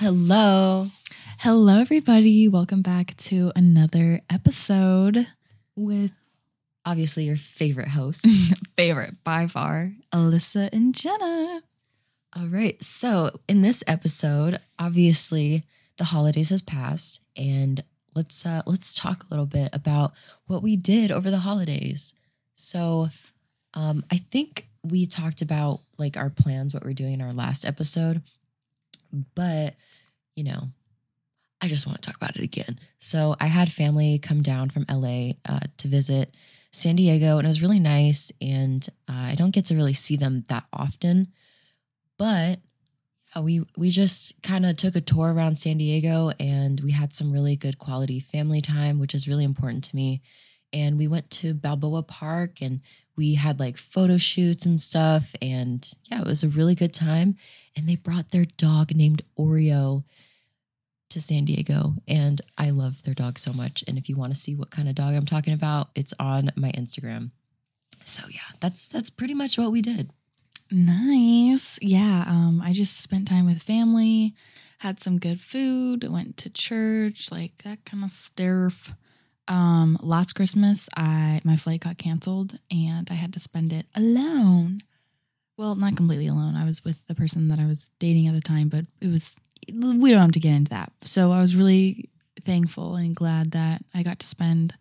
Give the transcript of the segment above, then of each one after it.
Hello. Hello, everybody. Welcome back to another episode. With obviously your favorite host. Favorite by far, Alyssa and Jenna. All right. So, in this episode, obviously the holidays has passed and let's uh let's talk a little bit about what we did over the holidays. So, um I think we talked about like our plans what we're doing in our last episode, but you know, I just want to talk about it again. So I had family come down from LA uh, to visit San Diego, and it was really nice. And uh, I don't get to really see them that often, but we we just kind of took a tour around San Diego, and we had some really good quality family time, which is really important to me. And we went to Balboa Park, and we had like photo shoots and stuff. And yeah, it was a really good time. And they brought their dog named Oreo to San Diego and I love their dog so much. And if you want to see what kind of dog I'm talking about, it's on my Instagram. So yeah, that's that's pretty much what we did. Nice. Yeah. Um, I just spent time with family, had some good food, went to church, like that kind of stuff. Um, last Christmas, I my flight got canceled and I had to spend it alone. Well, not completely alone. I was with the person that I was dating at the time, but it was we don't have to get into that. So I was really thankful and glad that I got to spend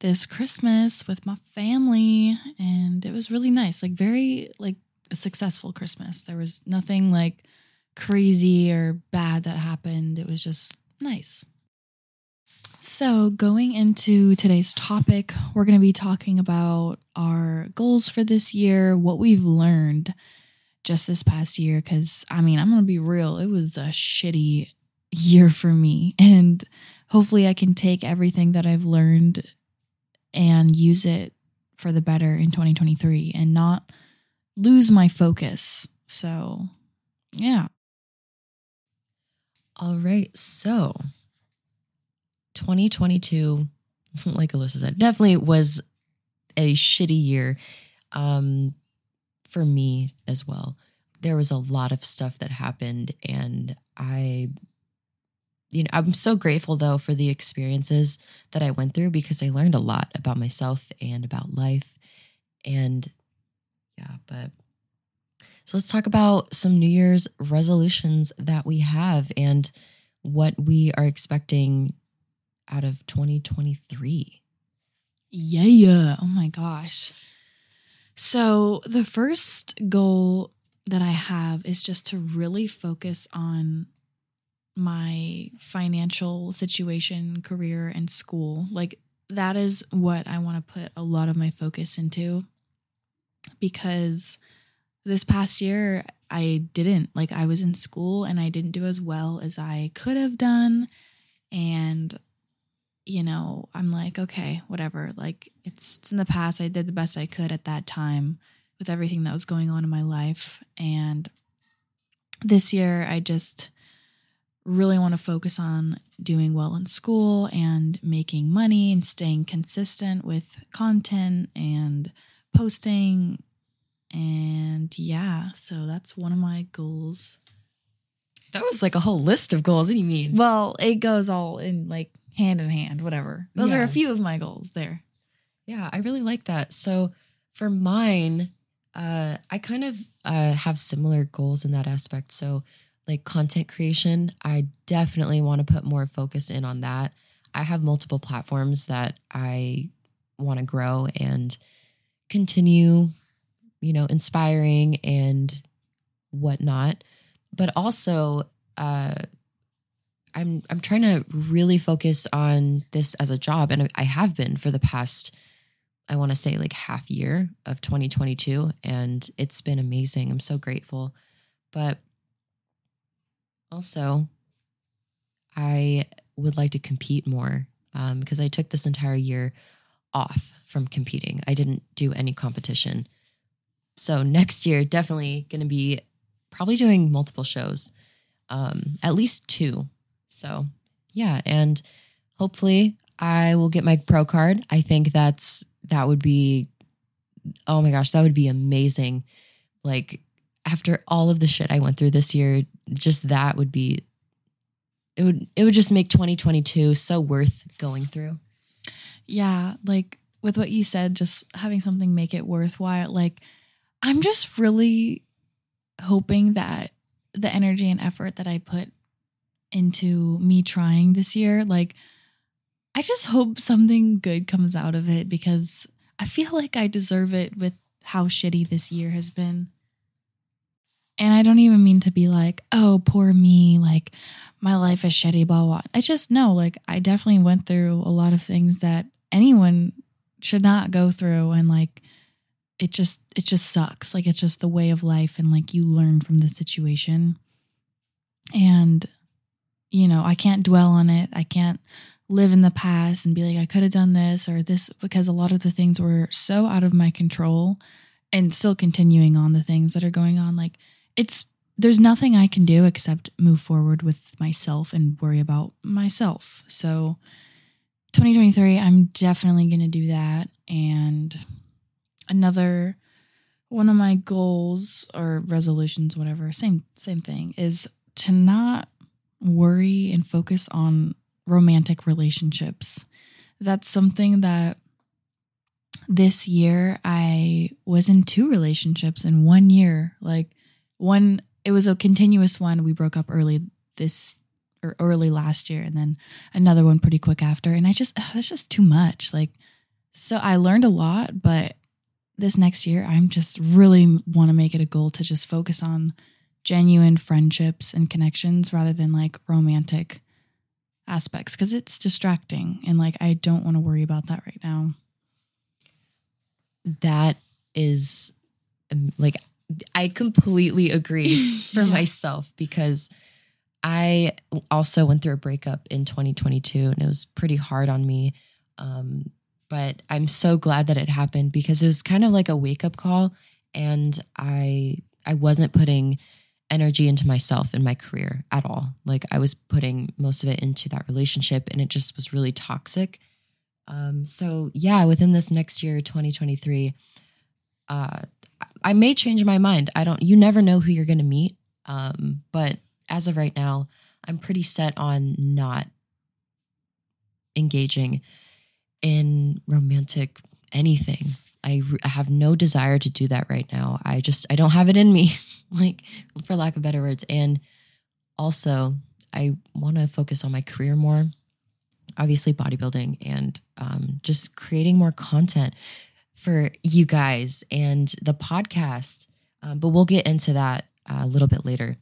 this Christmas with my family and it was really nice. Like very like a successful Christmas. There was nothing like crazy or bad that happened. It was just nice. So, going into today's topic, we're going to be talking about our goals for this year, what we've learned just this past year because I mean, I'm going to be real, it was a shitty year for me. And hopefully, I can take everything that I've learned and use it for the better in 2023 and not lose my focus. So, yeah. All right. So 2022, like Alyssa said, definitely was a shitty year. Um, for me as well. There was a lot of stuff that happened, and I, you know, I'm so grateful though for the experiences that I went through because I learned a lot about myself and about life. And yeah, but so let's talk about some New Year's resolutions that we have and what we are expecting out of 2023. Yeah, yeah. Oh my gosh. So, the first goal that I have is just to really focus on my financial situation, career, and school. Like, that is what I want to put a lot of my focus into because this past year I didn't. Like, I was in school and I didn't do as well as I could have done. And you know, I'm like, okay, whatever. Like it's, it's in the past. I did the best I could at that time with everything that was going on in my life. And this year, I just really want to focus on doing well in school and making money and staying consistent with content and posting. And yeah, so that's one of my goals. That was like a whole list of goals. What do you mean? Well, it goes all in like hand in hand, whatever. Those yeah. are a few of my goals there. Yeah, I really like that. So for mine, uh, I kind of uh, have similar goals in that aspect. So, like content creation, I definitely want to put more focus in on that. I have multiple platforms that I want to grow and continue, you know, inspiring and whatnot. But also, uh, I'm I'm trying to really focus on this as a job and I have been for the past I want to say like half year of 2022 and it's been amazing. I'm so grateful. But also I would like to compete more um, because I took this entire year off from competing. I didn't do any competition. So next year, definitely going to be probably doing multiple shows, um, at least two so, yeah, and hopefully I will get my pro card. I think that's that would be oh my gosh, that would be amazing. Like after all of the shit I went through this year, just that would be it would it would just make 2022 so worth going through. Yeah, like with what you said, just having something make it worthwhile. Like, I'm just really hoping that the energy and effort that I put into me trying this year, like, I just hope something good comes out of it because I feel like I deserve it with how shitty this year has been. And I don't even mean to be like, oh, poor me, like my life is shitty, blah, blah. I just know, like, I definitely went through a lot of things that anyone should not go through. And like, it just, it just sucks. Like, it's just the way of life. And like, you learn from the situation. And, you know, I can't dwell on it. I can't live in the past and be like, I could have done this or this because a lot of the things were so out of my control and still continuing on the things that are going on. Like, it's there's nothing I can do except move forward with myself and worry about myself. So 2023, I'm definitely going to do that. And another one of my goals or resolutions, whatever, same same thing, is to not worry and focus on romantic relationships. That's something that this year I was in two relationships in one year. Like one it was a continuous one. We broke up early this or early last year and then another one pretty quick after. And I just it's just too much. Like so I learned a lot, but this next year I'm just really want to make it a goal to just focus on genuine friendships and connections rather than like romantic aspects because it's distracting and like I don't want to worry about that right now. That is um, like I completely agree for yeah. myself because I also went through a breakup in 2022 and it was pretty hard on me. Um, but I'm so glad that it happened because it was kind of like a wake up call and I I wasn't putting energy into myself and my career at all. Like I was putting most of it into that relationship and it just was really toxic. Um, so yeah, within this next year, 2023, uh, I may change my mind. I don't, you never know who you're going to meet. Um, but as of right now, I'm pretty set on not engaging in romantic anything. I, I have no desire to do that right now. I just, I don't have it in me, like, for lack of better words. And also, I want to focus on my career more, obviously, bodybuilding and um, just creating more content for you guys and the podcast. Um, but we'll get into that uh, a little bit later.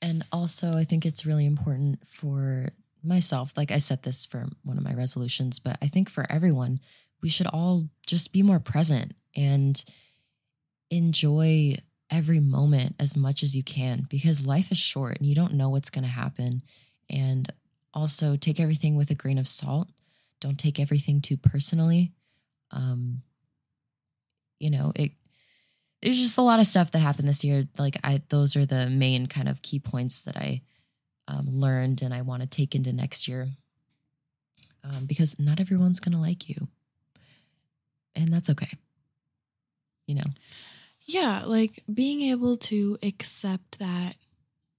And also, I think it's really important for myself. Like I set this for one of my resolutions, but I think for everyone, we should all just be more present and enjoy every moment as much as you can because life is short and you don't know what's going to happen. And also, take everything with a grain of salt. Don't take everything too personally um, you know, it there's just a lot of stuff that happened this year. Like I, those are the main kind of key points that I um, learned and I want to take into next year. Um, because not everyone's gonna like you, and that's okay. You know. Yeah, like being able to accept that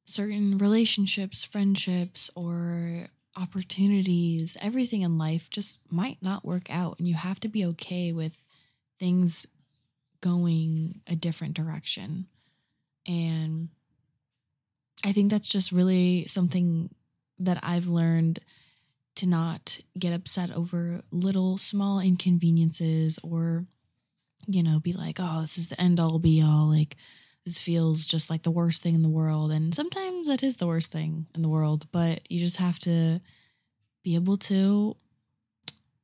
certain relationships, friendships, or opportunities, everything in life just might not work out. And you have to be okay with things going a different direction. And I think that's just really something that I've learned to not get upset over little small inconveniences or, you know, be like, oh, this is the end all be all. Like, this feels just like the worst thing in the world. And sometimes it is the worst thing in the world, but you just have to be able to,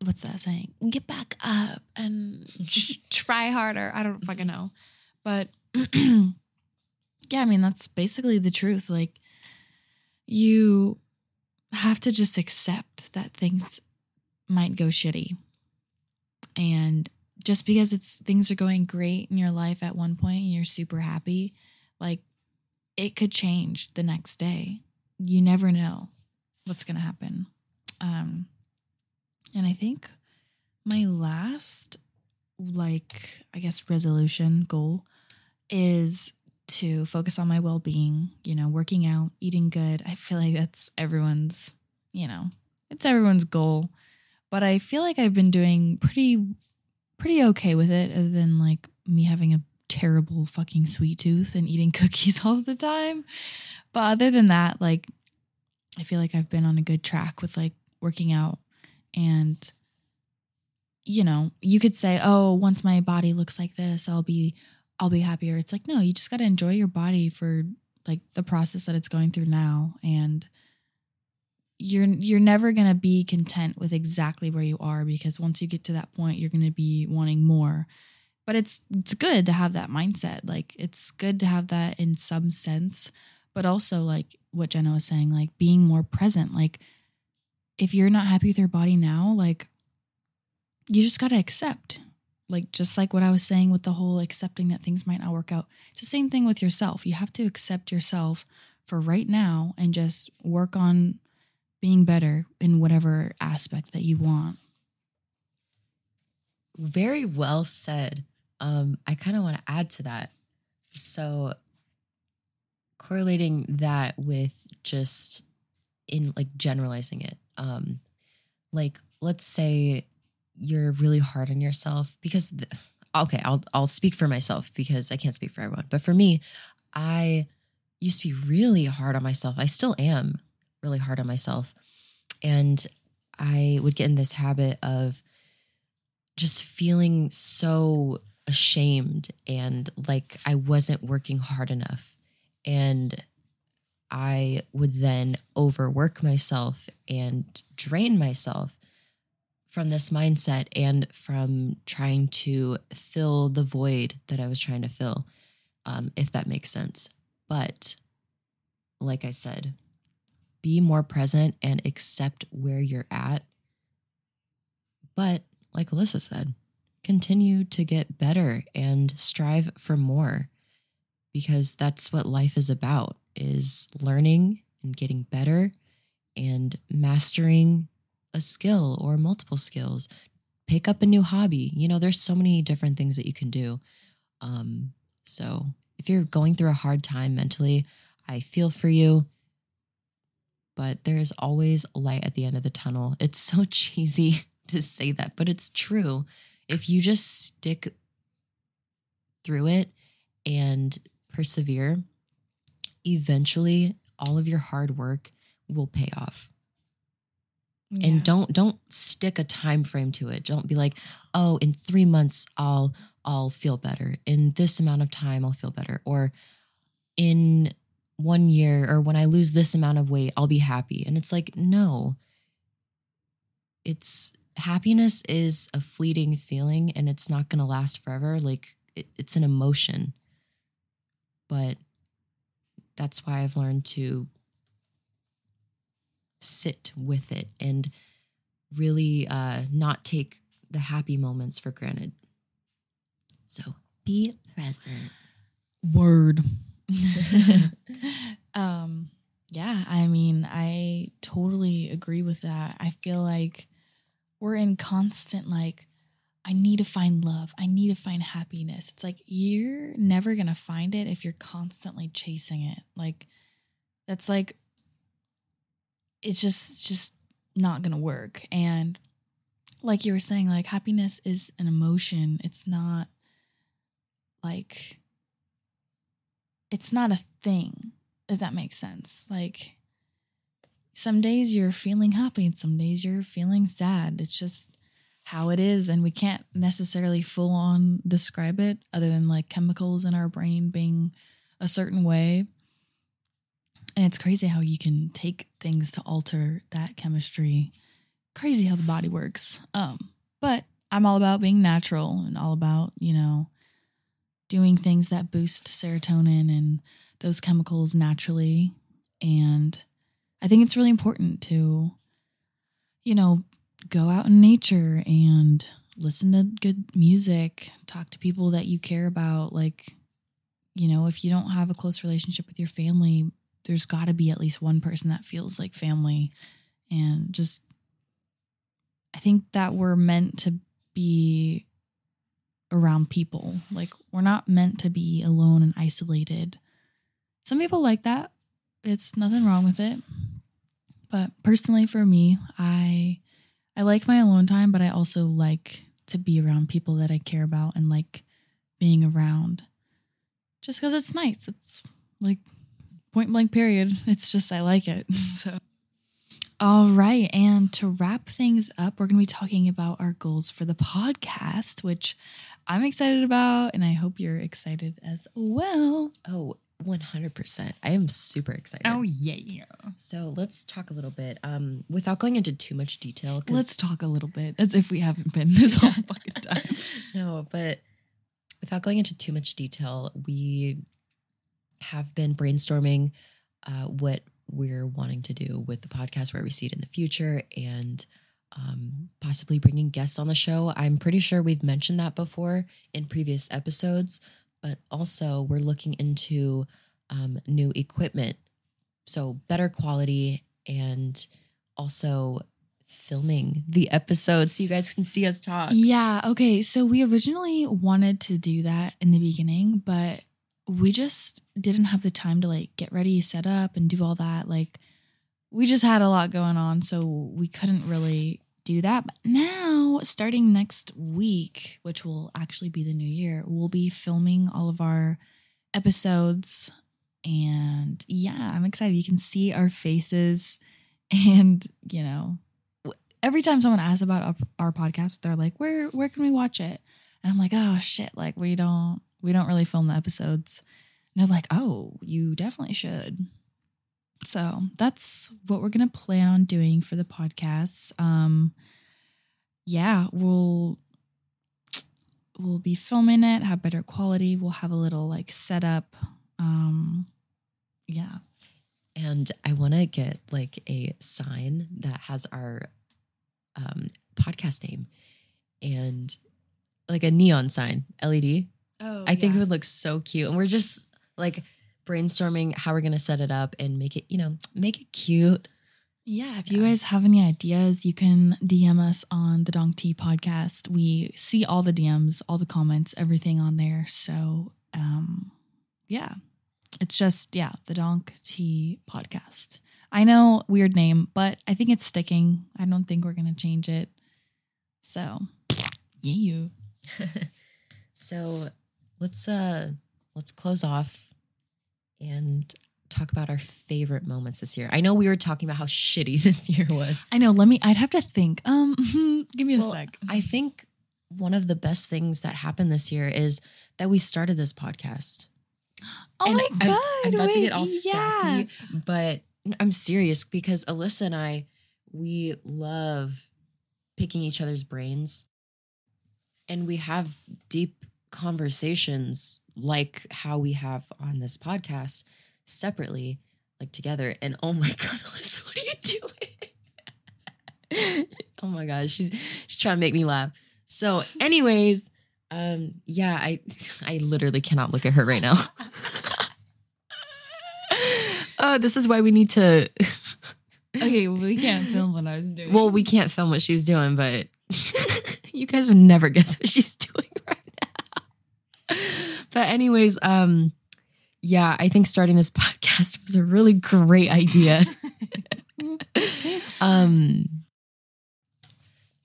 what's that saying? Get back up and try harder. I don't fucking know. But yeah, I mean, that's basically the truth. Like, you have to just accept that things might go shitty. Just because it's things are going great in your life at one point and you're super happy, like it could change the next day. You never know what's going to happen. Um and I think my last like I guess resolution goal is to focus on my well being, you know, working out, eating good. I feel like that's everyone's, you know, it's everyone's goal. But I feel like I've been doing pretty, pretty okay with it, other than like me having a terrible fucking sweet tooth and eating cookies all the time. But other than that, like, I feel like I've been on a good track with like working out and you know, you could say, "Oh, once my body looks like this, I'll be I'll be happier." It's like, no, you just got to enjoy your body for like the process that it's going through now and you're you're never going to be content with exactly where you are because once you get to that point, you're going to be wanting more. But it's it's good to have that mindset. Like it's good to have that in some sense, but also like what Jenna was saying, like being more present. Like if you're not happy with your body now, like you just got to accept. Like, just like what I was saying with the whole accepting that things might not work out. It's the same thing with yourself. You have to accept yourself for right now and just work on being better in whatever aspect that you want. Very well said. Um, I kind of want to add to that. So, correlating that with just in like generalizing it, um, like let's say you're really hard on yourself because okay, I'll I'll speak for myself because I can't speak for everyone. But for me, I used to be really hard on myself. I still am really hard on myself. And I would get in this habit of just feeling so ashamed and like I wasn't working hard enough. And I would then overwork myself and drain myself from this mindset and from trying to fill the void that I was trying to fill, um, if that makes sense. But like I said, be more present and accept where you're at. But like Alyssa said, continue to get better and strive for more because that's what life is about is learning and getting better and mastering a skill or multiple skills. Pick up a new hobby. You know there's so many different things that you can do. Um so if you're going through a hard time mentally i feel for you but there is always light at the end of the tunnel. It's so cheesy to say that but it's true. If you just stick through it and persevere eventually all of your hard work will pay off. Yeah. and don't don't stick a time frame to it. Don't be like oh in three months i'll i'll feel better. In this amount of time i'll feel better. Or in one year or when i lose this amount of weight i'll be happy and it's like no it's happiness is a fleeting feeling and it's not going to last forever like it, it's an emotion but that's why i've learned to sit with it and really uh, not take the happy moments for granted. So be present. Word. um yeah, I mean, I totally agree with that. I feel like we're in constant like I need to find love. I need to find happiness. It's like you're never going to find it if you're constantly chasing it. Like that's like it's just just not going to work. And like you were saying like happiness is an emotion. It's not like it's not a thing if that makes sense. Like some days you're feeling happy and some days you're feeling sad. It's just how it is and we can't necessarily full on describe it other than like chemicals in our brain being a certain way. And it's crazy how you can take things to alter that chemistry. Crazy how the body works. Um but i'm all about being natural and all about you know doing things that boost serotonin and those chemicals naturally. And I think it's really important to, you know, go out in nature and listen to good music, talk to people that you care about. Like, you know, if you don't have a close relationship with your family, there's got to be at least one person that feels like family. And just, I think that we're meant to be around people. Like we're not meant to be alone and isolated. Some people like that. It's nothing wrong with it. But personally for me, I I like my alone time, but I also like to be around people that I care about and like being around. Just cuz it's nice. It's like point blank period. It's just I like it. so all right. And to wrap things up, we're going to be talking about our goals for the podcast, which I'm excited about. And I hope you're excited as well. Oh, 100%. I am super excited. Oh, yeah. So let's talk a little bit um, without going into too much detail. Let's talk a little bit as if we haven't been this whole fucking time. no, but without going into too much detail, we have been brainstorming uh, what we're wanting to do with the podcast, where we see it in the future, and um, possibly bringing guests on the show. I'm pretty sure we've mentioned that before in previous episodes, but also we're looking into um, new equipment, so better quality, and also filming the episodes so you guys can see us talk. Yeah. Okay. So we originally wanted to do that in the beginning, but we just didn't have the time to like get ready, set up, and do all that. Like, we just had a lot going on. So we couldn't really do that. But now, starting next week, which will actually be the new year, we'll be filming all of our episodes. And yeah, I'm excited. You can see our faces. And, you know, every time someone asks about our, our podcast, they're like, "Where where can we watch it?" And I'm like, "Oh shit! Like we don't we don't really film the episodes." And they're like, "Oh, you definitely should." So that's what we're gonna plan on doing for the podcast. Um, yeah, we'll we'll be filming it, have better quality. We'll have a little like setup. Um, yeah, And I want to get like a sign that has our um, podcast name and like a neon sign, LED. Oh, I think it would look so cute. And we're just like brainstorming how we're going to set it up and make it, you know, make it cute. Yeah, if you guys have any ideas, you can DM us on the Donk Tea podcast. We see all the DMs, all the comments, everything on there. So, um, yeah, it's just yeah, the Donk Tea podcast. I know weird name, but I think it's sticking. I don't think we're gonna change it. So, yeah. So let's uh let's close off and talk about our favorite moments this year. I know we were talking about how shitty this year was. I know. Let me. I'd have to think. Um, give me a Well, sec. I think one of the best things that happened this year is that we started this podcast. Oh And my I'm- god! I'm, about to get wait, all yeah. sappy, but I'm serious because Alyssa and I, we love picking each other's brains, and we have deep conversations like how we have on this podcast separately, like together. And oh my god, Alyssa, what are you doing? oh my gosh, she's she's trying to make me laugh. So, anyways, um, yeah, I I literally cannot look at her right now. oh, this is why we need to. Okay, well, we can't film what I was doing. well, we can't film what she was doing, but you guys would never guess what she's doing right now. But anyways, um, yeah, I think starting this podcast was a really great idea. um.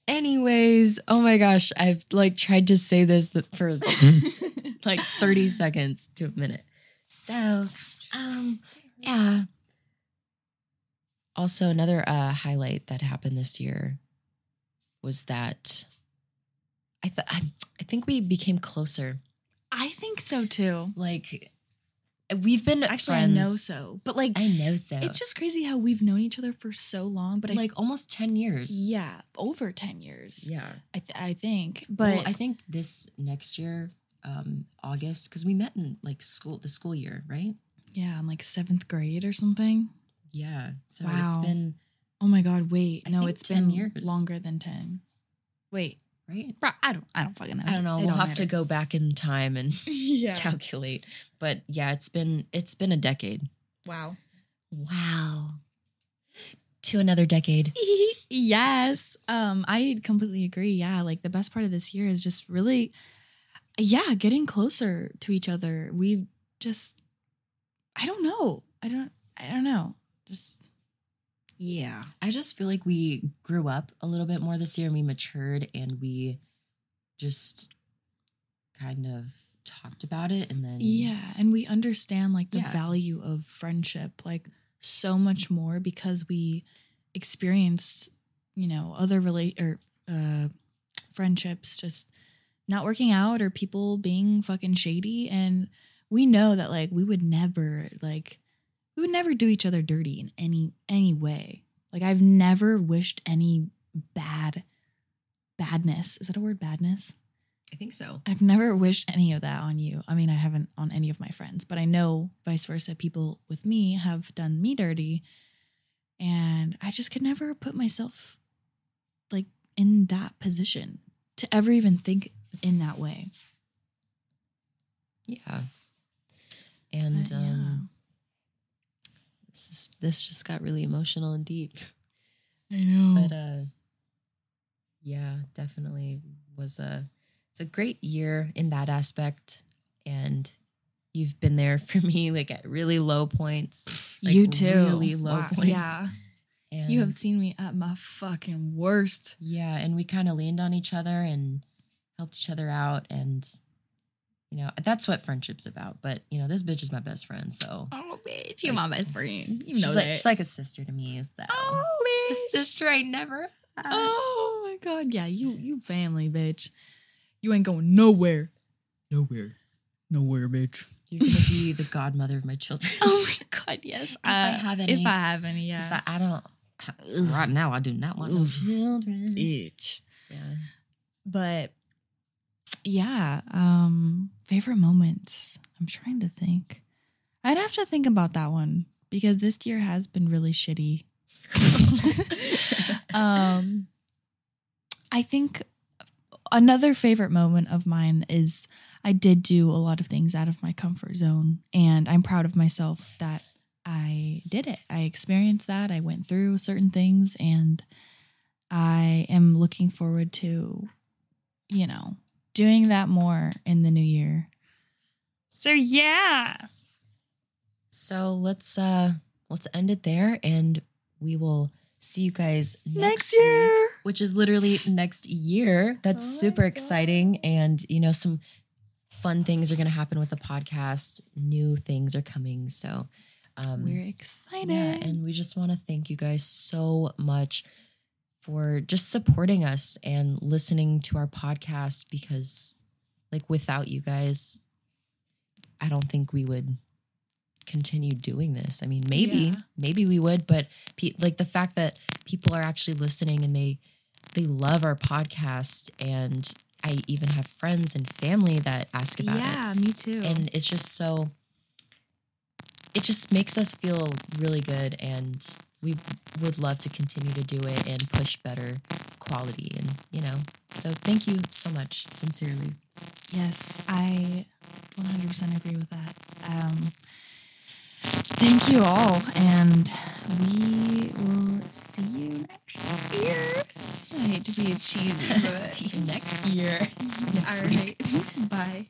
Anyways, oh my gosh, I've like tried to say this for like 30 seconds to a minute. So, um, yeah. Also, another uh, highlight that happened this year was that I th- I, I think we became closer. I think so too. Like we've been Actually, friends. I know so. But like, I know so. it's just crazy how we've known each other for so long. But I like almost 10 years. yeah, over ten years. Yeah. I th- I think. But well, I think this next year, um, August, because we met in like school, the school year, right? yeah, in like seventh grade or something. Yeah. So Wow. it's been Oh my god! Wait, I no, it's 10 been years. longer than ten. Wait, right. bro, I don't. I don't fucking know. I don't know. It we'll don't have to go back in time and yeah. calculate. But yeah, it's been it's been a decade. Wow. Wow. To another decade. yes. Um, I completely agree. Yeah, like the best part of this year is just really yeah, getting closer to each other. We've just I don't know. I don't I don't know. Just yeah. I just feel like we grew up a little bit more this year and we matured and we just kind of talked about it and then Yeah, and we understand like the Yeah. value of friendship like so much more because we experienced, you know, other relate or uh friendships just not working out or people being fucking shady and we know that like we would never like we would never do each other dirty in any any way. Like I've never wished any bad badness. Is that a word badness? I think so. I've never wished any of that on you. I mean, I haven't on any of my friends, but I know vice versa. People with me have done me dirty. And I just could never put myself like in that position to ever even think in that way. Yeah. And But, yeah. Um, this is, this just got really emotional and deep. I know. But uh yeah, definitely was a it's a great year in that aspect and you've been there for me like at really low points. like, you too. Really low Wow, points. Yeah. And You have seen me at my fucking worst. Yeah, and we kind of leaned on each other and helped each other out and you know, that's what friendship's about. But, you know, this bitch is my best friend, so Oh, bitch. you're my best friend. You she's like she's like a sister to me, is that oh, bitch. sister I never had. Oh my god, yeah, you you family, bitch. You ain't going nowhere. nowhere. Nowhere, bitch. You're gonna be the godmother of my children. Oh my god, yes. If I uh, have any. If I have any, Just yeah. that I don't right now I do not want no children. Bitch. Yeah. But yeah, um favorite moments. I'm trying to think. I'd have to think about that one because this year has been really shitty. um I think another favorite moment of mine is I did do a lot of things out of my comfort zone and I'm proud of myself that I did it. I experienced that. I went through certain things and I am looking forward to you know, doing that more in the new year. So yeah. So let's uh let's end it there and we will see you guys next, Next week, year. which is literally next year. That's Oh super exciting and you know some fun things are going to happen with the podcast. New things are coming. So um We're excited. Yeah, and we just want to thank you guys so much for just supporting us and listening to our podcast because like without you guys I don't think we would continue doing this. I mean, maybe Yeah. maybe we would, but pe- like the fact that people are actually listening and they they love our podcast and I even have friends and family that ask about it yeah, me too. and it's just so it just makes us feel really good and we would love to continue to do it and push better quality and you know so thank you so much sincerely yes, I 100% agree with that. Um, thank you all, and we will see you next year. I hate to be a cheesy, but next year all right. Bye.